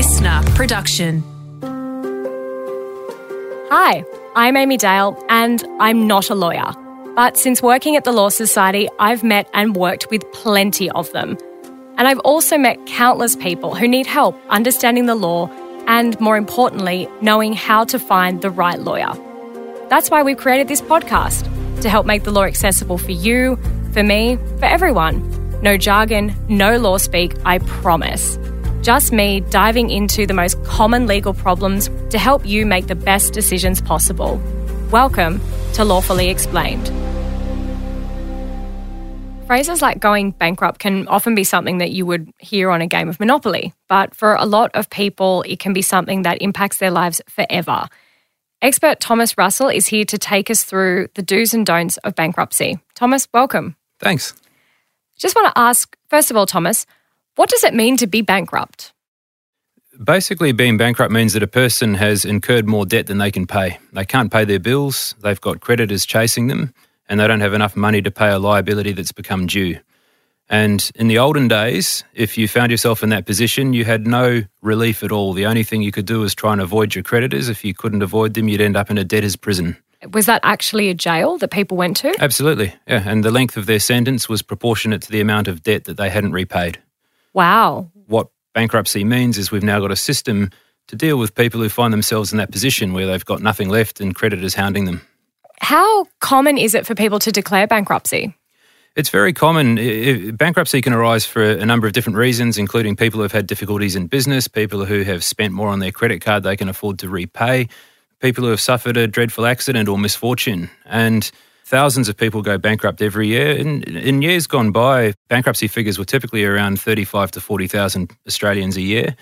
listener production. Hi, I'm Amy Dale, and I'm not a lawyer. But since working at the Law Society, I've met and worked with plenty of them. And I've also met countless people who need help understanding the law and, more importantly, knowing how to find the right lawyer. That's why we've created this podcast to help make the law accessible for you, for me, for everyone. No jargon, no law speak, I promise. Just me diving into the most common legal problems to help you make the best decisions possible. Welcome to Lawfully Explained. Phrases like going bankrupt can often be something that you would hear on a game of Monopoly, but for a lot of people, it can be something that impacts their lives forever. Expert Thomas Russell is here to take us through the do's and don'ts of bankruptcy. Thomas, welcome. Thanks. Just want to ask, first of all, Thomas, what does it mean to be bankrupt? Basically, being bankrupt means that a person has incurred more debt than they can pay. They can't pay their bills, they've got creditors chasing them, and they don't have enough money to pay a liability that's become due. And in the olden days, if you found yourself in that position, you had no relief at all. The only thing you could do was try and avoid your creditors. If you couldn't avoid them, you'd end up in a debtor's prison. Was that actually a jail that people went to? Absolutely, yeah. And the length of their sentence was proportionate to the amount of debt that they hadn't repaid. Wow. What bankruptcy means is we've now got a system to deal with people who find themselves in that position where they've got nothing left and creditors hounding them. How common is it for people to declare bankruptcy? It's very common. Bankruptcy can arise for a number of different reasons, including people who have had difficulties in business, people who have spent more on their credit card they can afford to repay, people who have suffered a dreadful accident or misfortune. And thousands of people go bankrupt every year. In, in years gone by, bankruptcy figures were typically around 35 to 40,000 Australians a year.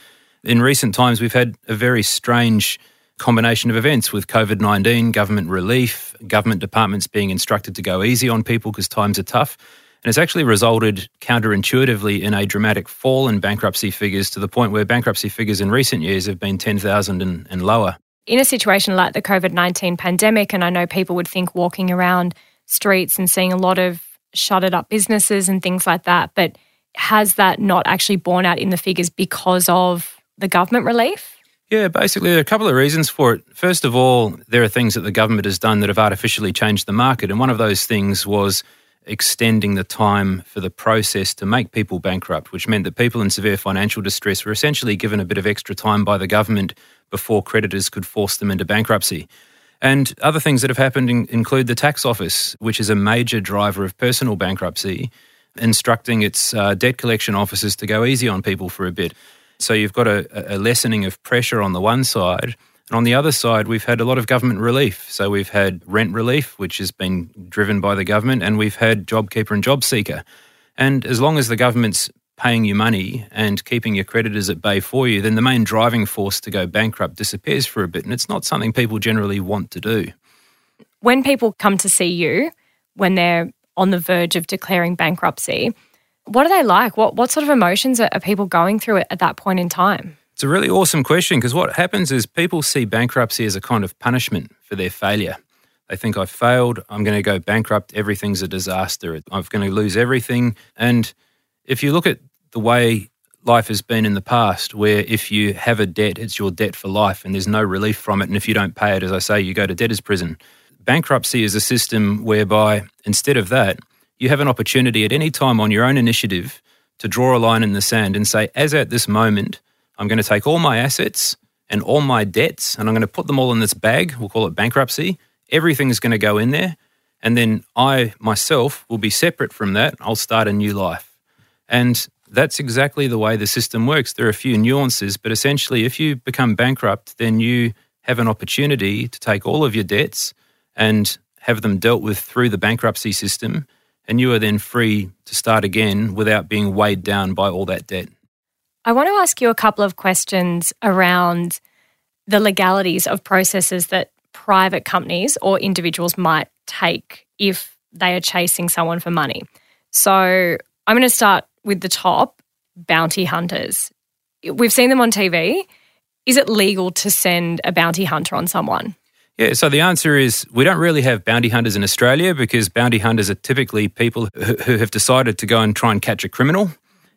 In recent times, we've had a very strange combination of events with COVID 19, government relief, government departments being instructed to go easy on people because times are tough. And it's actually resulted counterintuitively in a dramatic fall in bankruptcy figures to the point where bankruptcy figures in recent years have been 10,000 and, and lower in a situation like the COVID 19 pandemic, and I know people would think walking around streets and seeing a lot of shuttered up businesses and things like that, but has that not actually borne out in the figures because of the government relief? Yeah, basically, there are a couple of reasons for it. First of all, there are things that the government has done that have artificially changed the market. And one of those things was extending the time for the process to make people bankrupt, which meant that people in severe financial distress were essentially given a bit of extra time by the government before creditors could force them into bankruptcy. And other things that have happened in, include the tax office, which is a major driver of personal bankruptcy, instructing its uh, debt collection officers to go easy on people for a bit. So you've got a, a lessening of pressure on the one side. And on the other side, we've had a lot of government relief. So we've had rent relief, which has been driven by the government, and we've had JobKeeper and JobSeeker. And as long as the government's paying you money and keeping your creditors at bay for you, then the main driving force to go bankrupt disappears for a bit. And it's not something people generally want to do. When people come to see you, when they're on the verge of declaring bankruptcy, what are they like? What, what sort of emotions are, are people going through at that point in time? It's a really awesome question because what happens is people see bankruptcy as a kind of punishment for their failure. They think I've failed, I'm going to go bankrupt, everything's a disaster, I'm going to lose everything. And if you look at the way life has been in the past, where if you have a debt, it's your debt for life and there's no relief from it. And if you don't pay it, as I say, you go to debtor's prison. Bankruptcy is a system whereby instead of that, you have an opportunity at any time on your own initiative to draw a line in the sand and say, as at this moment, I'm going to take all my assets and all my debts and I'm going to put them all in this bag. We'll call it bankruptcy. Everything's going to go in there. And then I myself will be separate from that. I'll start a new life. And that's exactly the way the system works. There are a few nuances, but essentially, if you become bankrupt, then you have an opportunity to take all of your debts and have them dealt with through the bankruptcy system, and you are then free to start again without being weighed down by all that debt. I want to ask you a couple of questions around the legalities of processes that private companies or individuals might take if they are chasing someone for money. So I'm going to start with the top bounty hunters. We've seen them on TV. Is it legal to send a bounty hunter on someone? Yeah, so the answer is we don't really have bounty hunters in Australia because bounty hunters are typically people who have decided to go and try and catch a criminal.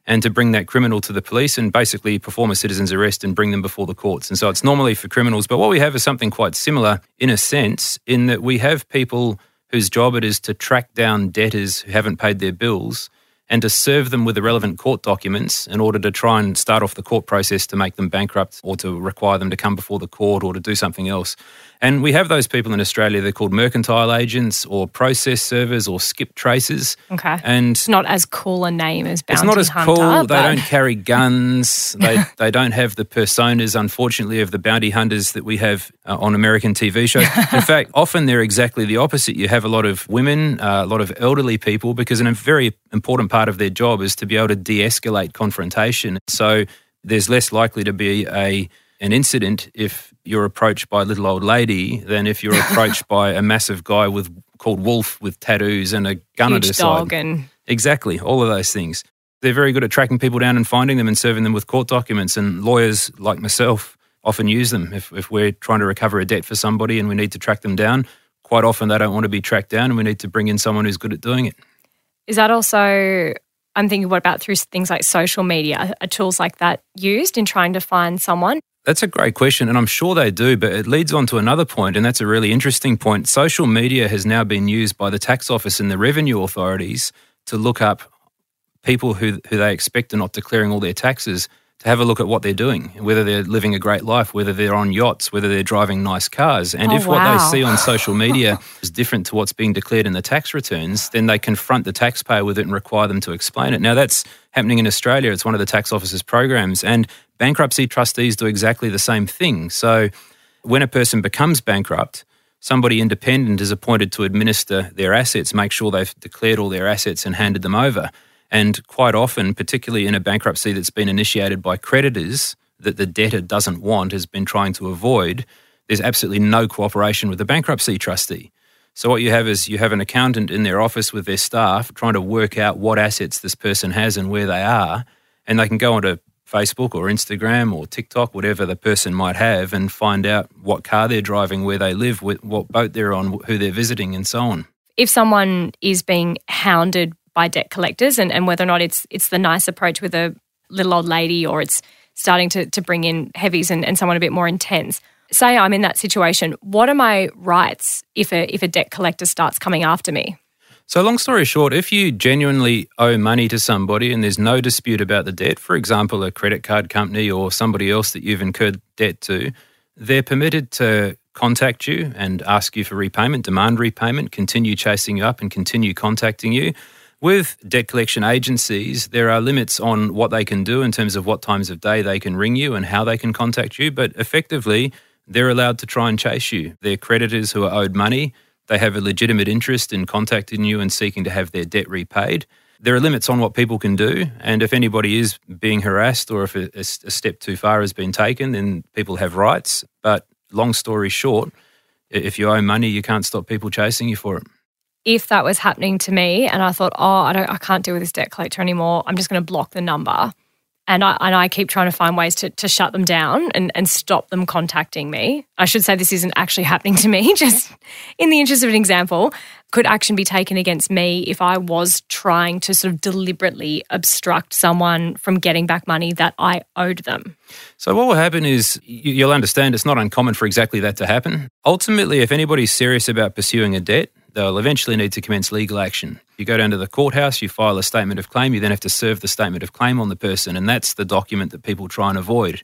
and to bring that criminal to the police and basically perform a citizen's arrest and bring them before the courts. And so it's normally for criminals. But what we have is something quite similar in a sense, in that we have people whose job it is to track down debtors who haven't paid their bills and to serve them with the relevant court documents in order to try and start off the court process to make them bankrupt or to require them to come before the court or to do something else. And we have those people in Australia. They're called mercantile agents or process servers or skip tracers. Okay. And it's not as cool a name as bounty It's not as hunter, cool. They don't carry guns. they they don't have the personas, unfortunately, of the bounty hunters that we have uh, on American TV shows. In fact, often they're exactly the opposite. You have a lot of women, uh, a lot of elderly people, because a very important part of their job is to be able to de-escalate confrontation. So there's less likely to be a an incident if you're approached by a little old lady than if you're approached by a massive guy with called Wolf with tattoos and a gun at his dog side. and Exactly, all of those things. They're very good at tracking people down and finding them and serving them with court documents. And lawyers like myself often use them. If, if we're trying to recover a debt for somebody and we need to track them down, quite often they don't want to be tracked down and we need to bring in someone who's good at doing it. Is that also, I'm thinking, what about through things like social media? Are tools like that used in trying to find someone? That's a great question, and I'm sure they do, but it leads on to another point, and that's a really interesting point. Social media has now been used by the tax office and the revenue authorities to look up people who, who they expect are not declaring all their taxes to have a look at what they're doing, whether they're living a great life, whether they're on yachts, whether they're driving nice cars. And Oh, if what they see on social media is different to what's being declared in the tax returns, then they confront the taxpayer with it and require them to explain it. Now, that's happening in Australia. It's one of the tax office's programs. And bankruptcy trustees do exactly the same thing. So when a person becomes bankrupt, somebody independent is appointed to administer their assets, make sure they've declared all their assets and handed them over. And quite often, particularly in a bankruptcy that's been initiated by creditors that the debtor doesn't want, has been trying to avoid, there's absolutely no cooperation with the bankruptcy trustee. So what you have is you have an accountant in their office with their staff trying to work out what assets this person has and where they are, and they can go onto Facebook or Instagram or TikTok, whatever the person might have, and find out what car they're driving, where they live, what boat they're on, who they're visiting, and so on. If someone is being hounded by debt collectors and, and whether or not it's it's the nice approach with a little old lady or it's starting to, to bring in heavies and, and someone a bit more intense. Say I'm in that situation, what are my rights if a if a debt collector starts coming after me? So, long story short, if you genuinely owe money to somebody and there's no dispute about the debt, for example, a credit card company or somebody else that you've incurred debt to, they're permitted to contact you and ask you for repayment, demand repayment, continue chasing you up and continue contacting you. With debt collection agencies, there are limits on what they can do in terms of what times of day they can ring you and how they can contact you, but effectively, they're allowed to try and chase you. They're creditors who are owed money. They have a legitimate interest in contacting you and seeking to have their debt repaid. There are limits on what people can do, and if anybody is being harassed or if a, a step too far has been taken, then people have rights. But long story short, if you owe money, you can't stop people chasing you for it. If that was happening to me and I thought, oh, I don't I can't deal with this debt collector anymore, I'm just gonna block the number. And I, and I keep trying to find ways to, to shut them down and, and stop them contacting me. I should say this isn't actually happening to me, just in the interest of an example. Could action be taken against me if I was trying to sort of deliberately obstruct someone from getting back money that I owed them? So what will happen is you- you'll understand it's not uncommon for exactly that to happen. Ultimately, if anybody's serious about pursuing a debt, they'll eventually need to commence legal action. You go down to the courthouse, you file a statement of claim, you then have to serve the statement of claim on the person, and that's the document that people try and avoid.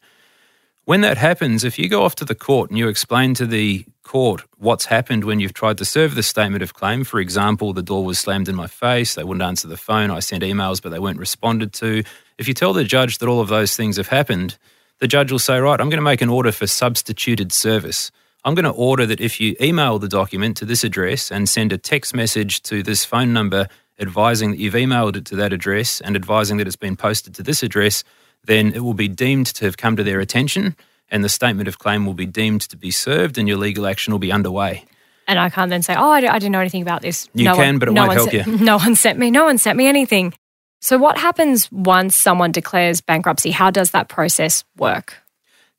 When that happens, if you go off to the court and you explain to the court what's happened when you've tried to serve the statement of claim, for example, the door was slammed in my face, they wouldn't answer the phone, I sent emails but they weren't responded to. If you tell the judge that all of those things have happened, the judge will say, Right, I'm going to make an order for substituted service. I'm going to order that if you email the document to this address and send a text message to this phone number advising that you've emailed it to that address and advising that it's been posted to this address, then it will be deemed to have come to their attention and the statement of claim will be deemed to be served and your legal action will be underway. And I can't then say, oh, I, didn't know anything about this. You can, but it won't help you. No one sent me. No one sent me anything. So, what happens once someone declares bankruptcy? How does that process work?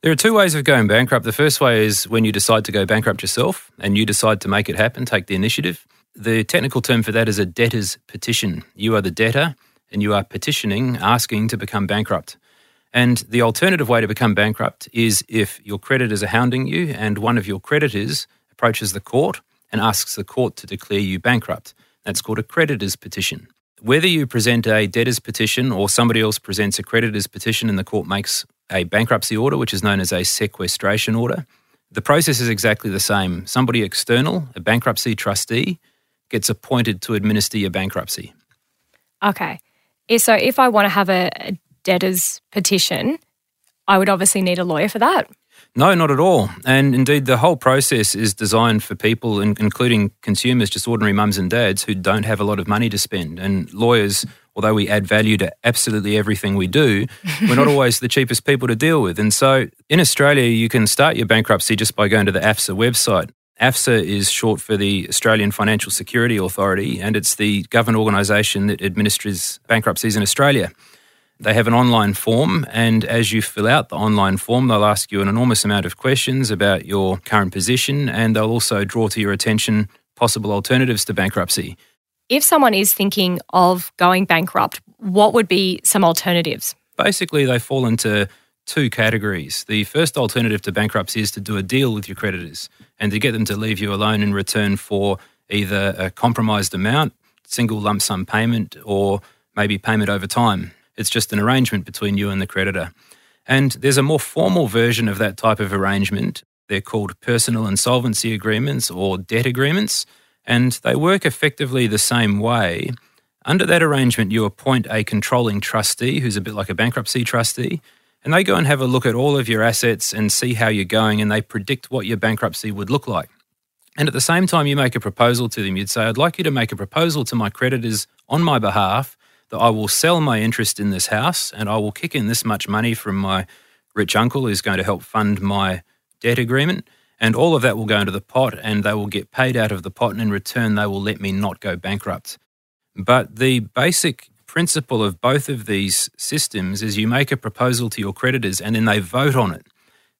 There are two ways of going bankrupt. The first way is when you decide to go bankrupt yourself and you decide to make it happen, take the initiative. The technical term for that is a debtor's petition. You are the debtor and you are petitioning, asking to become bankrupt. And the alternative way to become bankrupt is if your creditors are hounding you and one of your creditors approaches the court and asks the court to declare you bankrupt. That's called a creditor's petition. Whether you present a debtor's petition or somebody else presents a creditor's petition and the court makes a bankruptcy order, which is known as a sequestration order, the process is exactly the same. Somebody external, a bankruptcy trustee, gets appointed to administer your bankruptcy. Okay. So if I want to have a, a debtor's petition, I would obviously need a lawyer for that. No, not at all. And indeed, the whole process is designed for people, including consumers, just ordinary mums and dads who don't have a lot of money to spend. And lawyers, although we add value to absolutely everything we do, we're not always the cheapest people to deal with. And so in Australia, you can start your bankruptcy just by going to the AFSA website. AFSA is short for the Australian Financial Security Authority, and it's the government organisation that administers bankruptcies in Australia. They have an online form, and as you fill out the online form, they'll ask you an enormous amount of questions about your current position, and they'll also draw to your attention possible alternatives to bankruptcy. If someone is thinking of going bankrupt, what would be some alternatives? Basically, they fall into two categories. The first alternative to bankruptcy is to do a deal with your creditors and to get them to leave you alone in return for either a compromised amount, single lump sum payment, or maybe payment over time. It's just an arrangement between you and the creditor. And there's a more formal version of that type of arrangement. They're called personal insolvency agreements or debt agreements, and they work effectively the same way. Under that arrangement, you appoint a controlling trustee who's a bit like a bankruptcy trustee, and they go and have a look at all of your assets and see how you're going, and they predict what your bankruptcy would look like. And at the same time, you make a proposal to them. You'd say, I'd like you to make a proposal to my creditors on my behalf that I will sell my interest in this house and I will kick in this much money from my rich uncle who's going to help fund my debt agreement. And all of that will go into the pot and they will get paid out of the pot. And in return, they will let me not go bankrupt. But the basic principle of both of these systems is you make a proposal to your creditors and then they vote on it.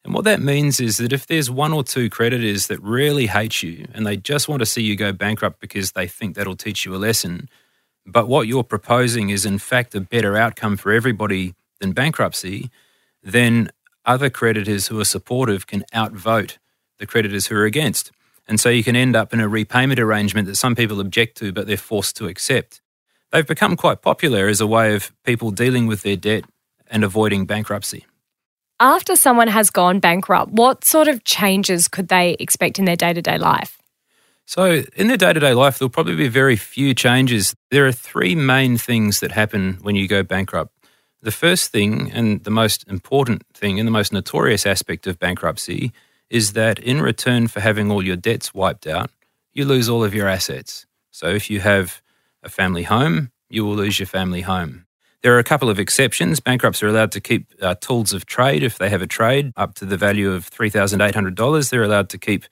And what that means is that if there's one or two creditors that really hate you and they just want to see you go bankrupt because they think that'll teach you a lesson, but what you're proposing is, in fact, a better outcome for everybody than bankruptcy, then other creditors who are supportive can outvote the creditors who are against. And so you can end up in a repayment arrangement that some people object to, but they're forced to accept. They've become quite popular as a way of people dealing with their debt and avoiding bankruptcy. After someone has gone bankrupt, what sort of changes could they expect in their day to day life? So, in their day to day life, there'll probably be very few changes. There are three main things that happen when you go bankrupt. The first thing, and the most important thing, and the most notorious aspect of bankruptcy, is that in return for having all your debts wiped out, you lose all of your assets. So, if you have a family home, you will lose your family home. There are a couple of exceptions. Bankrupts are allowed to keep uh, tools of trade if they have a trade up to the value of $3,800. They're allowed to keep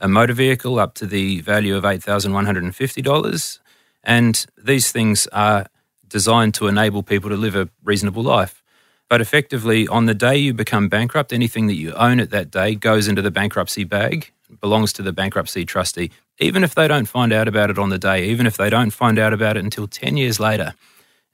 a motor vehicle up to the value of $8,150. And these things are designed to enable people to live a reasonable life. But effectively, on the day you become bankrupt, anything that you own at that day goes into the bankruptcy bag, belongs to the bankruptcy trustee, even if they don't find out about it on the day, even if they don't find out about it until 10 years later.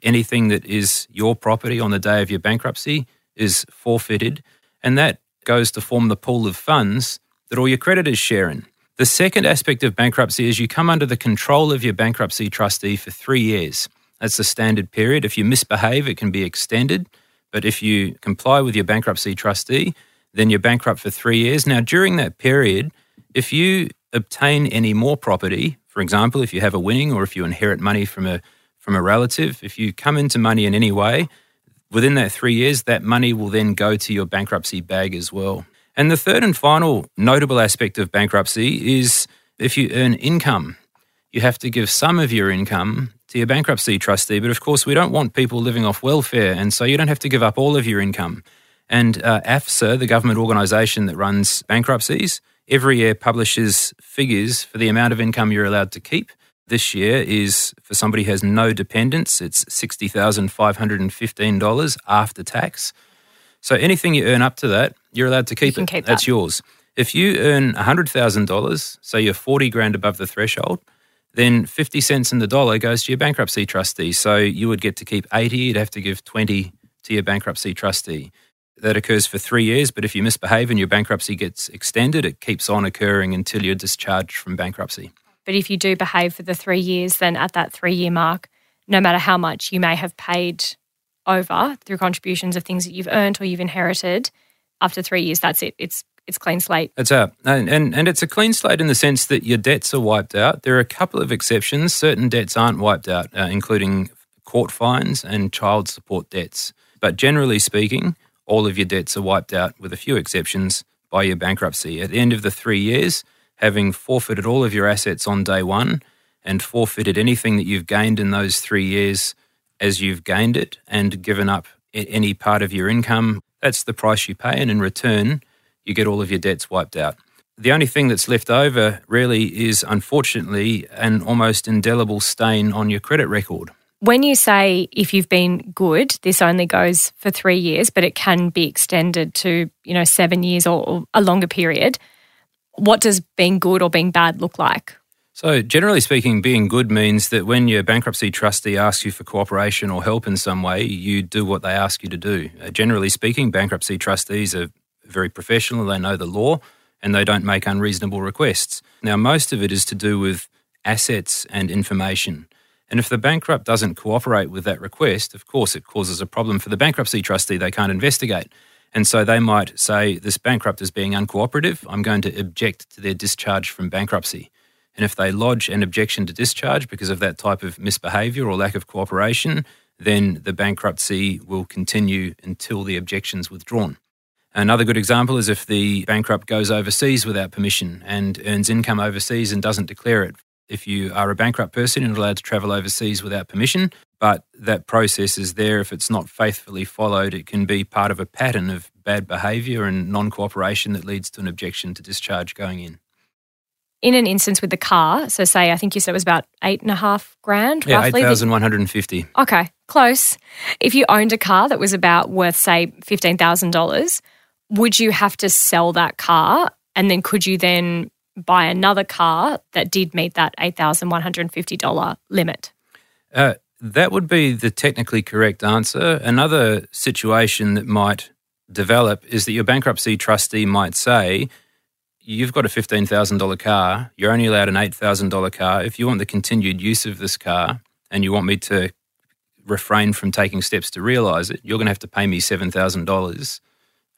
Anything that is your property on the day of your bankruptcy is forfeited, and that goes to form the pool of funds that all your creditors share in. The second aspect of bankruptcy is you come under the control of your bankruptcy trustee for three years. That's the standard period. If you misbehave, it can be extended. But if you comply with your bankruptcy trustee, then you're bankrupt for three years. Now, during that period, if you obtain any more property, for example, if you have a winning or if you inherit money from a from a relative, if you come into money in any way, within that three years, that money will then go to your bankruptcy bag as well. And the third and final notable aspect of bankruptcy is if you earn income, you have to give some of your income to your bankruptcy trustee. But of course, we don't want people living off welfare, and so you don't have to give up all of your income. And uh, AFSA, the government organisation that runs bankruptcies, every year publishes figures for the amount of income you're allowed to keep. This year is for somebody who has no dependents, it's $60,515 after tax. So anything you earn up to that, you're allowed to keep you it. Keep That's that. yours. If you earn $100,000, say you're 40 grand above the threshold, then 50 cents in the dollar goes to your bankruptcy trustee. So you would get to keep 80, you'd have to give 20 to your bankruptcy trustee. That occurs for three years, but if you misbehave and your bankruptcy gets extended, it keeps on occurring until you're discharged from bankruptcy. But if you do behave for the three years, then at that three year mark, no matter how much you may have paid over through contributions of things that you've earned or you've inherited, after three years, that's it. It's it's clean slate. It's out. And, and, and it's a clean slate in the sense that your debts are wiped out. There are a couple of exceptions. Certain debts aren't wiped out, uh, including court fines and child support debts. But generally speaking, all of your debts are wiped out, with a few exceptions, by your bankruptcy. At the end of the three years, having forfeited all of your assets on day one and forfeited anything that you've gained in those three years as you've gained it and given up any part of your income, that's the price you pay. And in return, you get all of your debts wiped out. The only thing that's left over really is, unfortunately, an almost indelible stain on your credit record. When you say if you've been good, this only goes for three years, but it can be extended to, you know, seven years or, or a longer period. What does being good or being bad look like? So, generally speaking, being good means that when your bankruptcy trustee asks you for cooperation or help in some way, you do what they ask you to do. Uh, generally speaking, bankruptcy trustees are very professional, they know the law, and they don't make unreasonable requests. Now, most of it is to do with assets and information. And if the bankrupt doesn't cooperate with that request, of course, it causes a problem for the bankruptcy trustee. They can't investigate. And so they might say, This bankrupt is being uncooperative. I'm going to object to their discharge from bankruptcy. And if they lodge an objection to discharge because of that type of misbehaviour or lack of cooperation, then the bankruptcy will continue until the objection's withdrawn. Another good example is if the bankrupt goes overseas without permission and earns income overseas and doesn't declare it. If you are a bankrupt person, you're not allowed to travel overseas without permission, but that process is there. If it's not faithfully followed, it can be part of a pattern of bad behaviour and non cooperation that leads to an objection to discharge going in. In an instance with the car, so say I think you said it was about eight and a half grand, yeah, roughly. eight thousand one hundred and fifty. Okay, close. If you owned a car that was about worth say fifteen thousand dollars, would you have to sell that car and then could you then buy another car that did meet that $8,150 limit? Uh, that would be the technically correct answer. Another situation that might develop is that your bankruptcy trustee might say, You've got a $15,000 car, you're only allowed an $8,000 car. If you want the continued use of this car and you want me to refrain from taking steps to realize it, you're going to have to pay me $7,000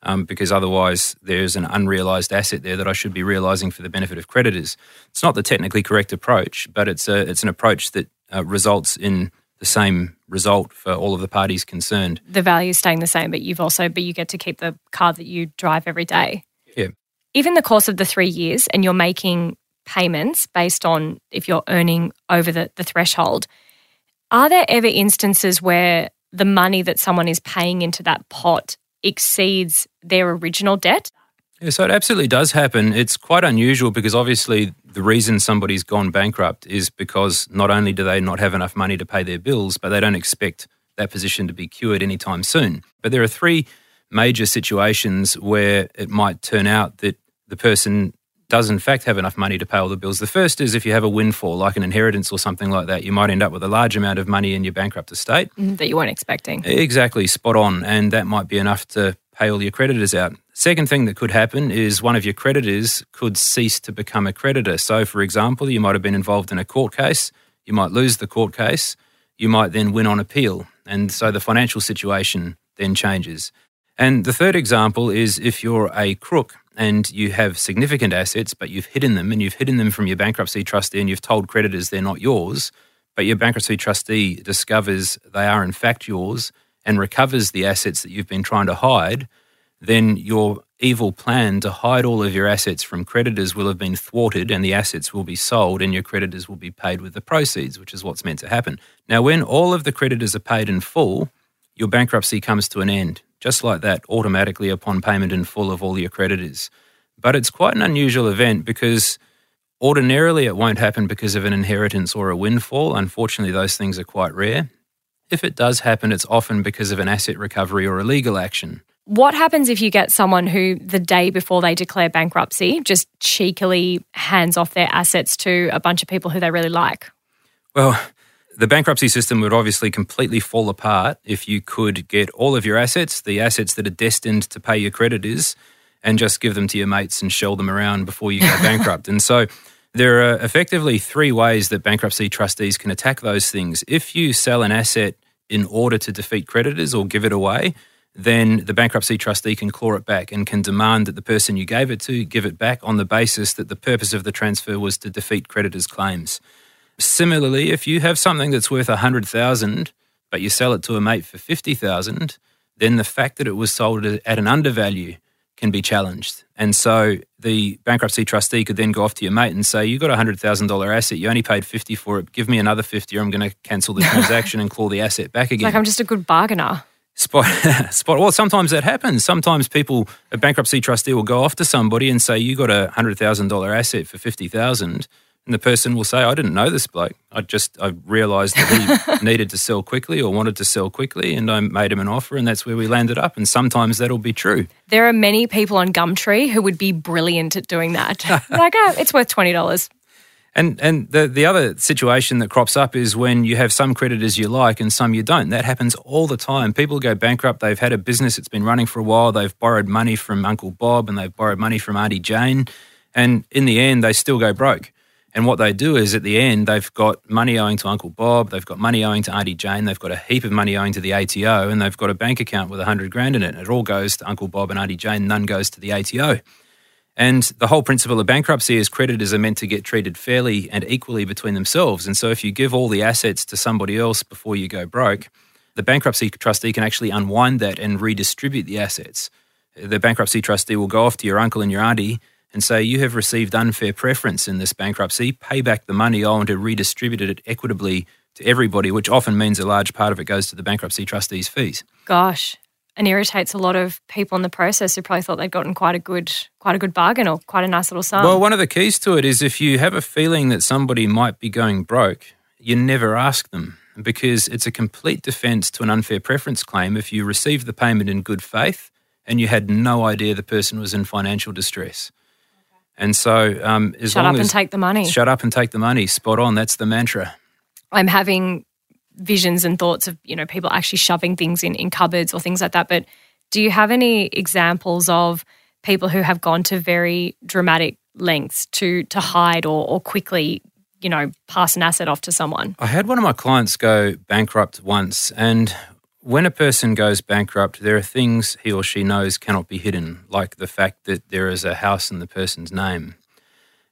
um, because otherwise there's an unrealized asset there that I should be realizing for the benefit of creditors. It's not the technically correct approach, but it's a it's an approach that uh, results in the same result for all of the parties concerned. The value is staying the same, but you've also but you get to keep the car that you drive every day. Yeah. If in the course of the three years and you're making payments based on if you're earning over the, the threshold, are there ever instances where the money that someone is paying into that pot exceeds their original debt? Yeah, so it absolutely does happen. It's quite unusual because obviously the reason somebody's gone bankrupt is because not only do they not have enough money to pay their bills, but they don't expect that position to be cured anytime soon. But there are three major situations where it might turn out that the person does in fact have enough money to pay all the bills. The first is if you have a windfall, like an inheritance or something like that, you might end up with a large amount of money in your bankrupt estate. Mm, that you weren't expecting. Exactly, spot on. And that might be enough to pay all your creditors out. Second thing that could happen is one of your creditors could cease to become a creditor. So, for example, you might have been involved in a court case, you might lose the court case, you might then win on appeal. And so the financial situation then changes. And the third example is if you're a crook and you have significant assets, but you've hidden them and you've hidden them from your bankruptcy trustee and you've told creditors they're not yours, but your bankruptcy trustee discovers they are in fact yours and recovers the assets that you've been trying to hide, then your evil plan to hide all of your assets from creditors will have been thwarted and the assets will be sold and your creditors will be paid with the proceeds, which is what's meant to happen. Now, when all of the creditors are paid in full, your bankruptcy comes to an end just like that, automatically upon payment in full of all your creditors. But it's quite an unusual event because ordinarily it won't happen because of an inheritance or a windfall. Unfortunately, those things are quite rare. If it does happen, it's often because of an asset recovery or a legal action. What happens if you get someone who, the day before they declare bankruptcy, just cheekily hands off their assets to a bunch of people who they really like? Well, the bankruptcy system would obviously completely fall apart if you could get all of your assets, the assets that are destined to pay your creditors, and just give them to your mates and shell them around before you go bankrupt. And so there are effectively three ways that bankruptcy trustees can attack those things. If you sell an asset in order to defeat creditors or give it away, then the bankruptcy trustee can claw it back and can demand that the person you gave it to give it back on the basis that the purpose of the transfer was to defeat creditors' claims. Similarly, if you have something that's worth 100,000 but you sell it to a mate for 50,000, then the fact that it was sold at an undervalue can be challenged. And so the bankruptcy trustee could then go off to your mate and say, You got a $100,000 asset, you only paid 50 for it, give me another 50 or I'm going to cancel the transaction and claw the asset back again. Like I'm just a good bargainer. Spot, spot. Well, sometimes that happens. Sometimes people, a bankruptcy trustee will go off to somebody and say, "You got a hundred thousand dollar asset for fifty thousand, and the person will say, "I didn't know this bloke. I just I realised that he needed to sell quickly or wanted to sell quickly, and I made him an offer, and that's where we landed up." And sometimes that'll be true. There are many people on Gumtree who would be brilliant at doing that. like, oh, it's worth twenty dollars. And and the the other situation that crops up is when you have some creditors you like and some you don't. That happens all the time. People go bankrupt. They've had a business that's been running for a while. They've borrowed money from Uncle Bob and they've borrowed money from Auntie Jane, and in the end, they still go broke. And what they do is at the end, they've got money owing to Uncle Bob, they've got money owing to Auntie Jane, they've got a heap of money owing to the ATO, and they've got a bank account with a hundred grand in it. It all goes to Uncle Bob and Auntie Jane, none goes to the ATO. And the whole principle of bankruptcy is creditors are meant to get treated fairly and equally between themselves. And so if you give all the assets to somebody else before you go broke, the bankruptcy trustee can actually unwind that and redistribute the assets. The bankruptcy trustee will go off to your uncle and your auntie and say, You have received unfair preference in this bankruptcy, pay back the money owing to redistribute it equitably to everybody, which often means a large part of it goes to the bankruptcy trustee's fees. Gosh and irritates a lot of people in the process who probably thought they'd gotten quite a good quite a good bargain or quite a nice little sum. Well, one of the keys to it is if you have a feeling that somebody might be going broke, you never ask them because it's a complete defense to an unfair preference claim if you receive the payment in good faith and you had no idea the person was in financial distress. And so, um, as shut long up as, and take the money. Shut up and take the money. Spot on. That's the mantra. I'm having visions and thoughts of you know people actually shoving things in in cupboards or things like that but do you have any examples of people who have gone to very dramatic lengths to to hide or, or quickly you know pass an asset off to someone i had one of my clients go bankrupt once and when a person goes bankrupt there are things he or she knows cannot be hidden like the fact that there is a house in the person's name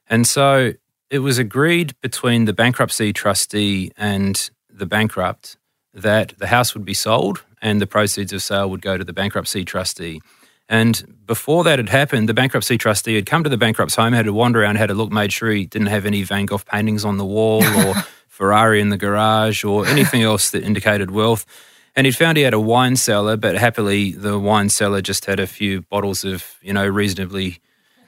and so it was agreed between the bankruptcy trustee and the bankrupt that the house would be sold and the proceeds of sale would go to the bankruptcy trustee. And before that had happened, the bankruptcy trustee had come to the bankrupt's home, had to wander around, had a look, made sure he didn't have any Van Gogh paintings on the wall or Ferrari in the garage or anything else that indicated wealth. And he'd found he had a wine cellar, but happily the wine cellar just had a few bottles of, you know, reasonably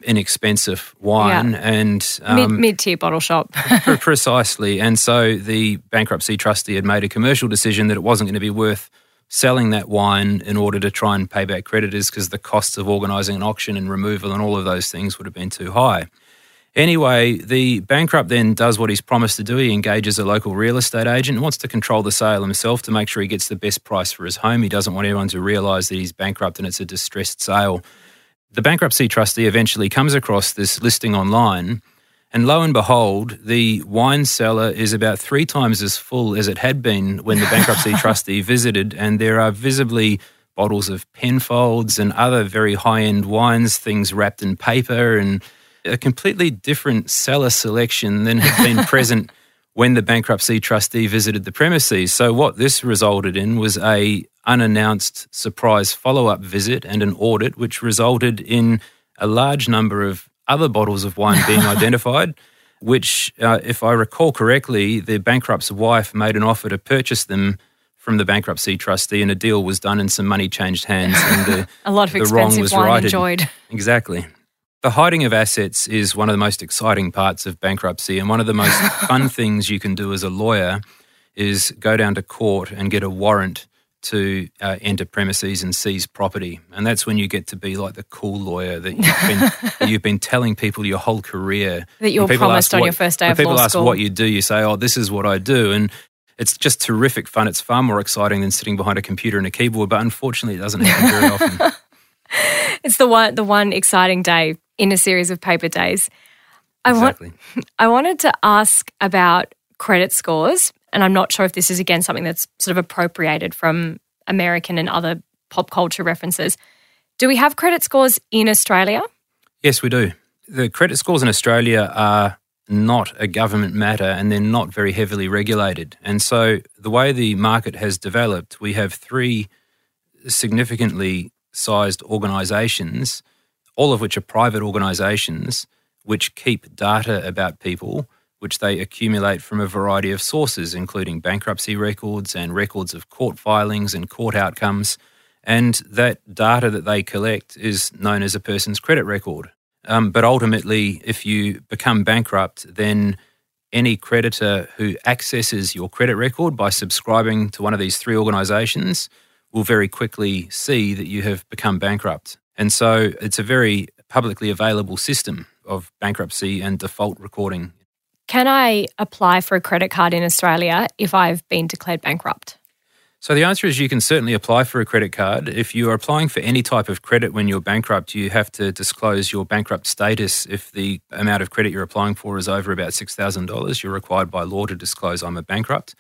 inexpensive wine yeah. and um, mid tier bottle shop. precisely. And so the bankruptcy trustee had made a commercial decision that it wasn't going to be worth selling that wine in order to try and pay back creditors because the costs of organising an auction and removal and all of those things would have been too high. Anyway, the bankrupt then does what he's promised to do. He engages a local real estate agent and wants to control the sale himself to make sure he gets the best price for his home. He doesn't want everyone to realise that he's bankrupt and it's a distressed sale. The bankruptcy trustee eventually comes across this listing online, and lo and behold, the wine cellar is about three times as full as it had been when the bankruptcy trustee visited, and there are visibly bottles of Penfolds and other very high end wines, things wrapped in paper, and a completely different cellar selection than had been present when the bankruptcy trustee visited the premises. So what this resulted in was a unannounced surprise follow-up visit and an audit which resulted in a large number of other bottles of wine being identified which uh, if I recall correctly the bankrupt's wife made an offer to purchase them from the bankruptcy trustee and a deal was done and some money changed hands and the, a lot of the expensive was wine righted. enjoyed. Exactly. The hiding of assets is one of the most exciting parts of bankruptcy, and one of the most fun things you can do as a lawyer is go down to court and get a warrant to uh, enter premises and seize property. And that's when you get to be like the cool lawyer that you've been, that you've been telling people your whole career. That you were promised on what, your first day of people law ask school. what you do, you say, oh, this is what I do. And it's just terrific fun. It's far more exciting than sitting behind a computer and a keyboard, but unfortunately, it doesn't happen very often. It's the one the one exciting day in a series of paper days. I Exactly. want I wanted to ask about credit scores, and I'm not sure if this is again something that's sort of appropriated from American and other pop culture references. Do we have credit scores in Australia? Yes, we do. The credit scores in Australia are not a government matter and they're not very heavily regulated. And so, the way the market has developed, we have three significantly sized organisations, all of which are private organisations, which keep data about people, which they accumulate from a variety of sources, including bankruptcy records and records of court filings and court outcomes. And that data that they collect is known as a person's credit record. Um, but ultimately, if you become bankrupt, then any creditor who accesses your credit record by subscribing to one of these three organisations will very quickly see that you have become bankrupt. And so it's a very publicly available system of bankruptcy and default recording. Can I apply for a credit card in Australia if I've been declared bankrupt? So the answer is you can certainly apply for a credit card. If you are applying for any type of credit when you're bankrupt, you have to disclose your bankrupt status. If the amount of credit you're applying for is over about $6,000, you're required by law to disclose I'm a bankrupt.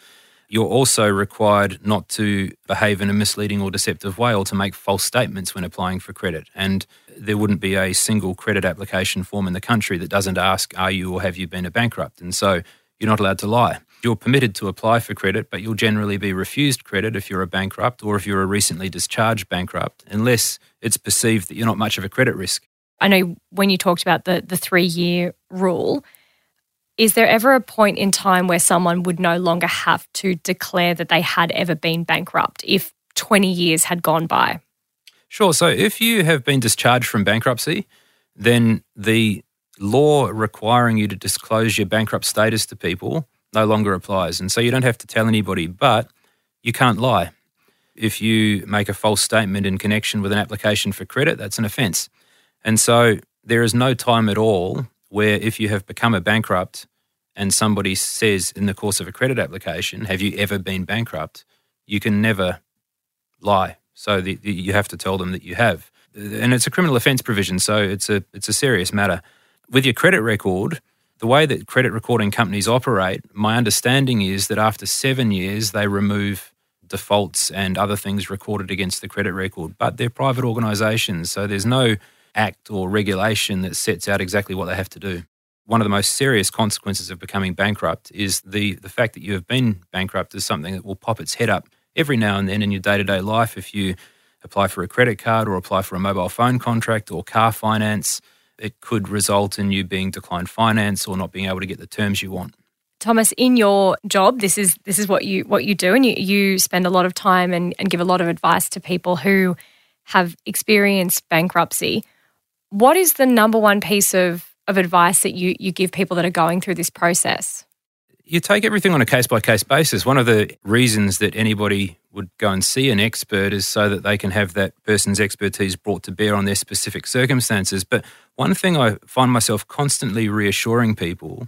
You're also required not to behave in a misleading or deceptive way or to make false statements when applying for credit. And there wouldn't be a single credit application form in the country that doesn't ask, Are you or have you been a bankrupt? And so you're not allowed to lie. You're permitted to apply for credit, but you'll generally be refused credit if you're a bankrupt or if you're a recently discharged bankrupt, unless it's perceived that you're not much of a credit risk. I know when you talked about the, the three year rule, is there ever a point in time where someone would no longer have to declare that they had ever been bankrupt if 20 years had gone by? Sure. So if you have been discharged from bankruptcy, then the law requiring you to disclose your bankrupt status to people no longer applies. And so you don't have to tell anybody, but you can't lie. If you make a false statement in connection with an application for credit, that's an offence. And so there is no time at all where if you have become a bankrupt and somebody says in the course of a credit application, Have you ever been bankrupt? you can never lie. So the, the- you have to tell them that you have. And it's a criminal offence provision, so it's a, it's a serious matter. With your credit record, the way that credit recording companies operate, my understanding is that after seven years, they remove defaults and other things recorded against the credit record. But they're private organisations, so there's no act or regulation that sets out exactly what they have to do. One of the most serious consequences of becoming bankrupt is the, the fact that you have been bankrupt is something that will pop its head up every now and then in your day to day life. If you apply for a credit card or apply for a mobile phone contract or car finance, it could result in you being declined finance or not being able to get the terms you want. Thomas, in your job, this is this is what you what you do, and you, you spend a lot of time and, and give a lot of advice to people who have experienced bankruptcy. What is the number one piece of, of advice that you, you give people that are going through this process? You take everything on a case by case basis. One of the reasons that anybody would go and see an expert is so that they can have that person's expertise brought to bear on their specific circumstances. But one thing I find myself constantly reassuring people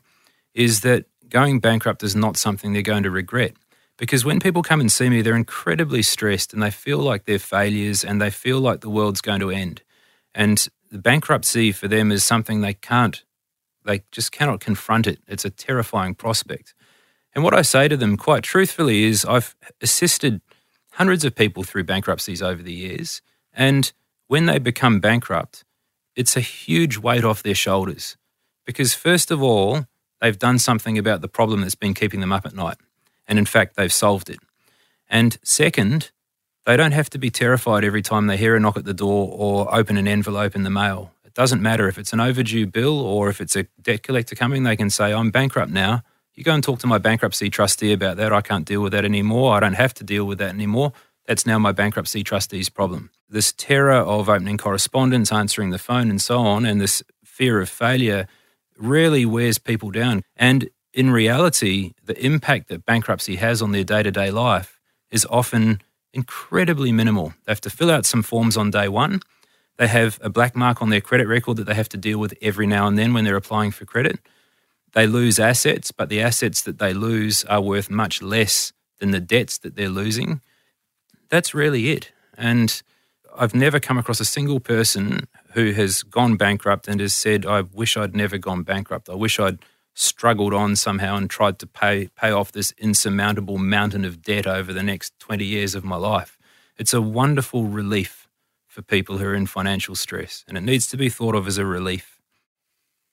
is that going bankrupt is not something they're going to regret. Because when people come and see me, they're incredibly stressed and they feel like they're failures and they feel like the world's going to end. And bankruptcy for them is something they can't, they just cannot confront it. It's a terrifying prospect. And what I say to them quite truthfully is I've assisted hundreds of people through bankruptcies over the years. And when they become bankrupt, it's a huge weight off their shoulders. Because, first of all, they've done something about the problem that's been keeping them up at night. And in fact, they've solved it. And second, they don't have to be terrified every time they hear a knock at the door or open an envelope in the mail. It doesn't matter if it's an overdue bill or if it's a debt collector coming, they can say, I'm bankrupt now. You go and talk to my bankruptcy trustee about that. I can't deal with that anymore. I don't have to deal with that anymore. That's now my bankruptcy trustee's problem. This terror of opening correspondence, answering the phone, and so on, and this fear of failure really wears people down. And in reality, the impact that bankruptcy has on their day to day life is often incredibly minimal. They have to fill out some forms on day one. They have a black mark on their credit record that they have to deal with every now and then when they're applying for credit. They lose assets, but the assets that they lose are worth much less than the debts that they're losing. That's really it. And I've never come across a single person who has gone bankrupt and has said, I wish I'd never gone bankrupt. I wish I'd struggled on somehow and tried to pay, pay off this insurmountable mountain of debt over the next 20 years of my life. It's a wonderful relief for people who are in financial stress, and it needs to be thought of as a relief.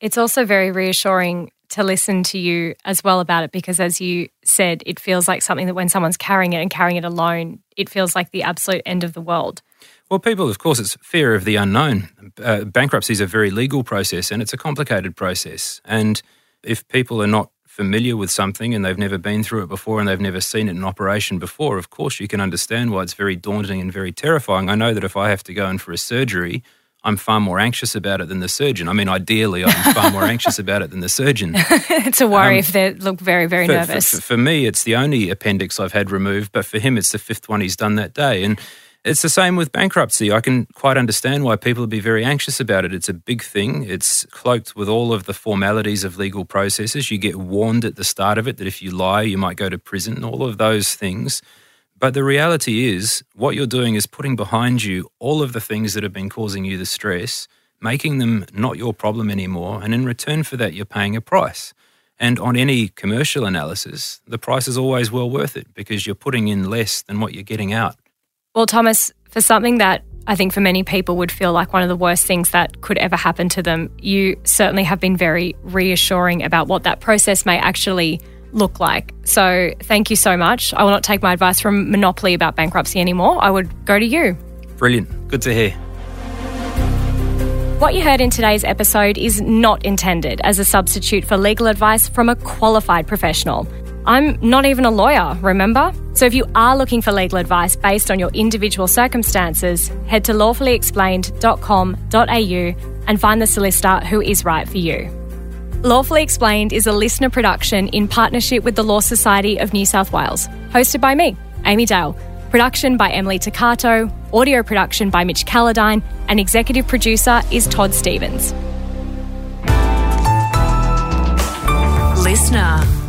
It's also very reassuring to listen to you as well about it because, as you said, it feels like something that when someone's carrying it and carrying it alone, it feels like the absolute end of the world. Well, people, of course, it's fear of the unknown. Uh, bankruptcy is a very legal process and it's a complicated process. And if people are not familiar with something and they've never been through it before and they've never seen it in operation before, of course, you can understand why it's very daunting and very terrifying. I know that if I have to go in for a surgery, I'm far more anxious about it than the surgeon. I mean, ideally, I'm far more anxious about it than the surgeon. it's a worry um, if they look very, very for, nervous. For, for, me, it's the only appendix I've had removed, but for him, it's the fifth one he's done that day. And it's the same with bankruptcy. I can quite understand why people would be very anxious about it. It's a big thing. It's cloaked with all of the formalities of legal processes. You get warned at the start of it that if you lie, you might go to prison, all of those things. But the reality is, what you're doing is putting behind you all of the things that have been causing you the stress, making them not your problem anymore. And in return for that, you're paying a price. And on any commercial analysis, the price is always well worth it because you're putting in less than what you're getting out. Well, Thomas, for something that I think for many people would feel like one of the worst things that could ever happen to them, you certainly have been very reassuring about what that process may actually look like. So thank you so much. I will not take my advice from Monopoly about bankruptcy anymore. I would go to you. Brilliant. Good to hear. What you heard in today's episode is not intended as a substitute for legal advice from a qualified professional. I'm not even a lawyer, remember? So if you are looking for legal advice based on your individual circumstances, head to lawfullyexplained.com.au and find the solicitor who is right for you. Lawfully Explained is a listener production in partnership with the Law Society of New South Wales, hosted by me, Amy Dale. Production by Emily Toccato, audio production by Mitch Calladine, and executive producer is Todd Stevens. Listener.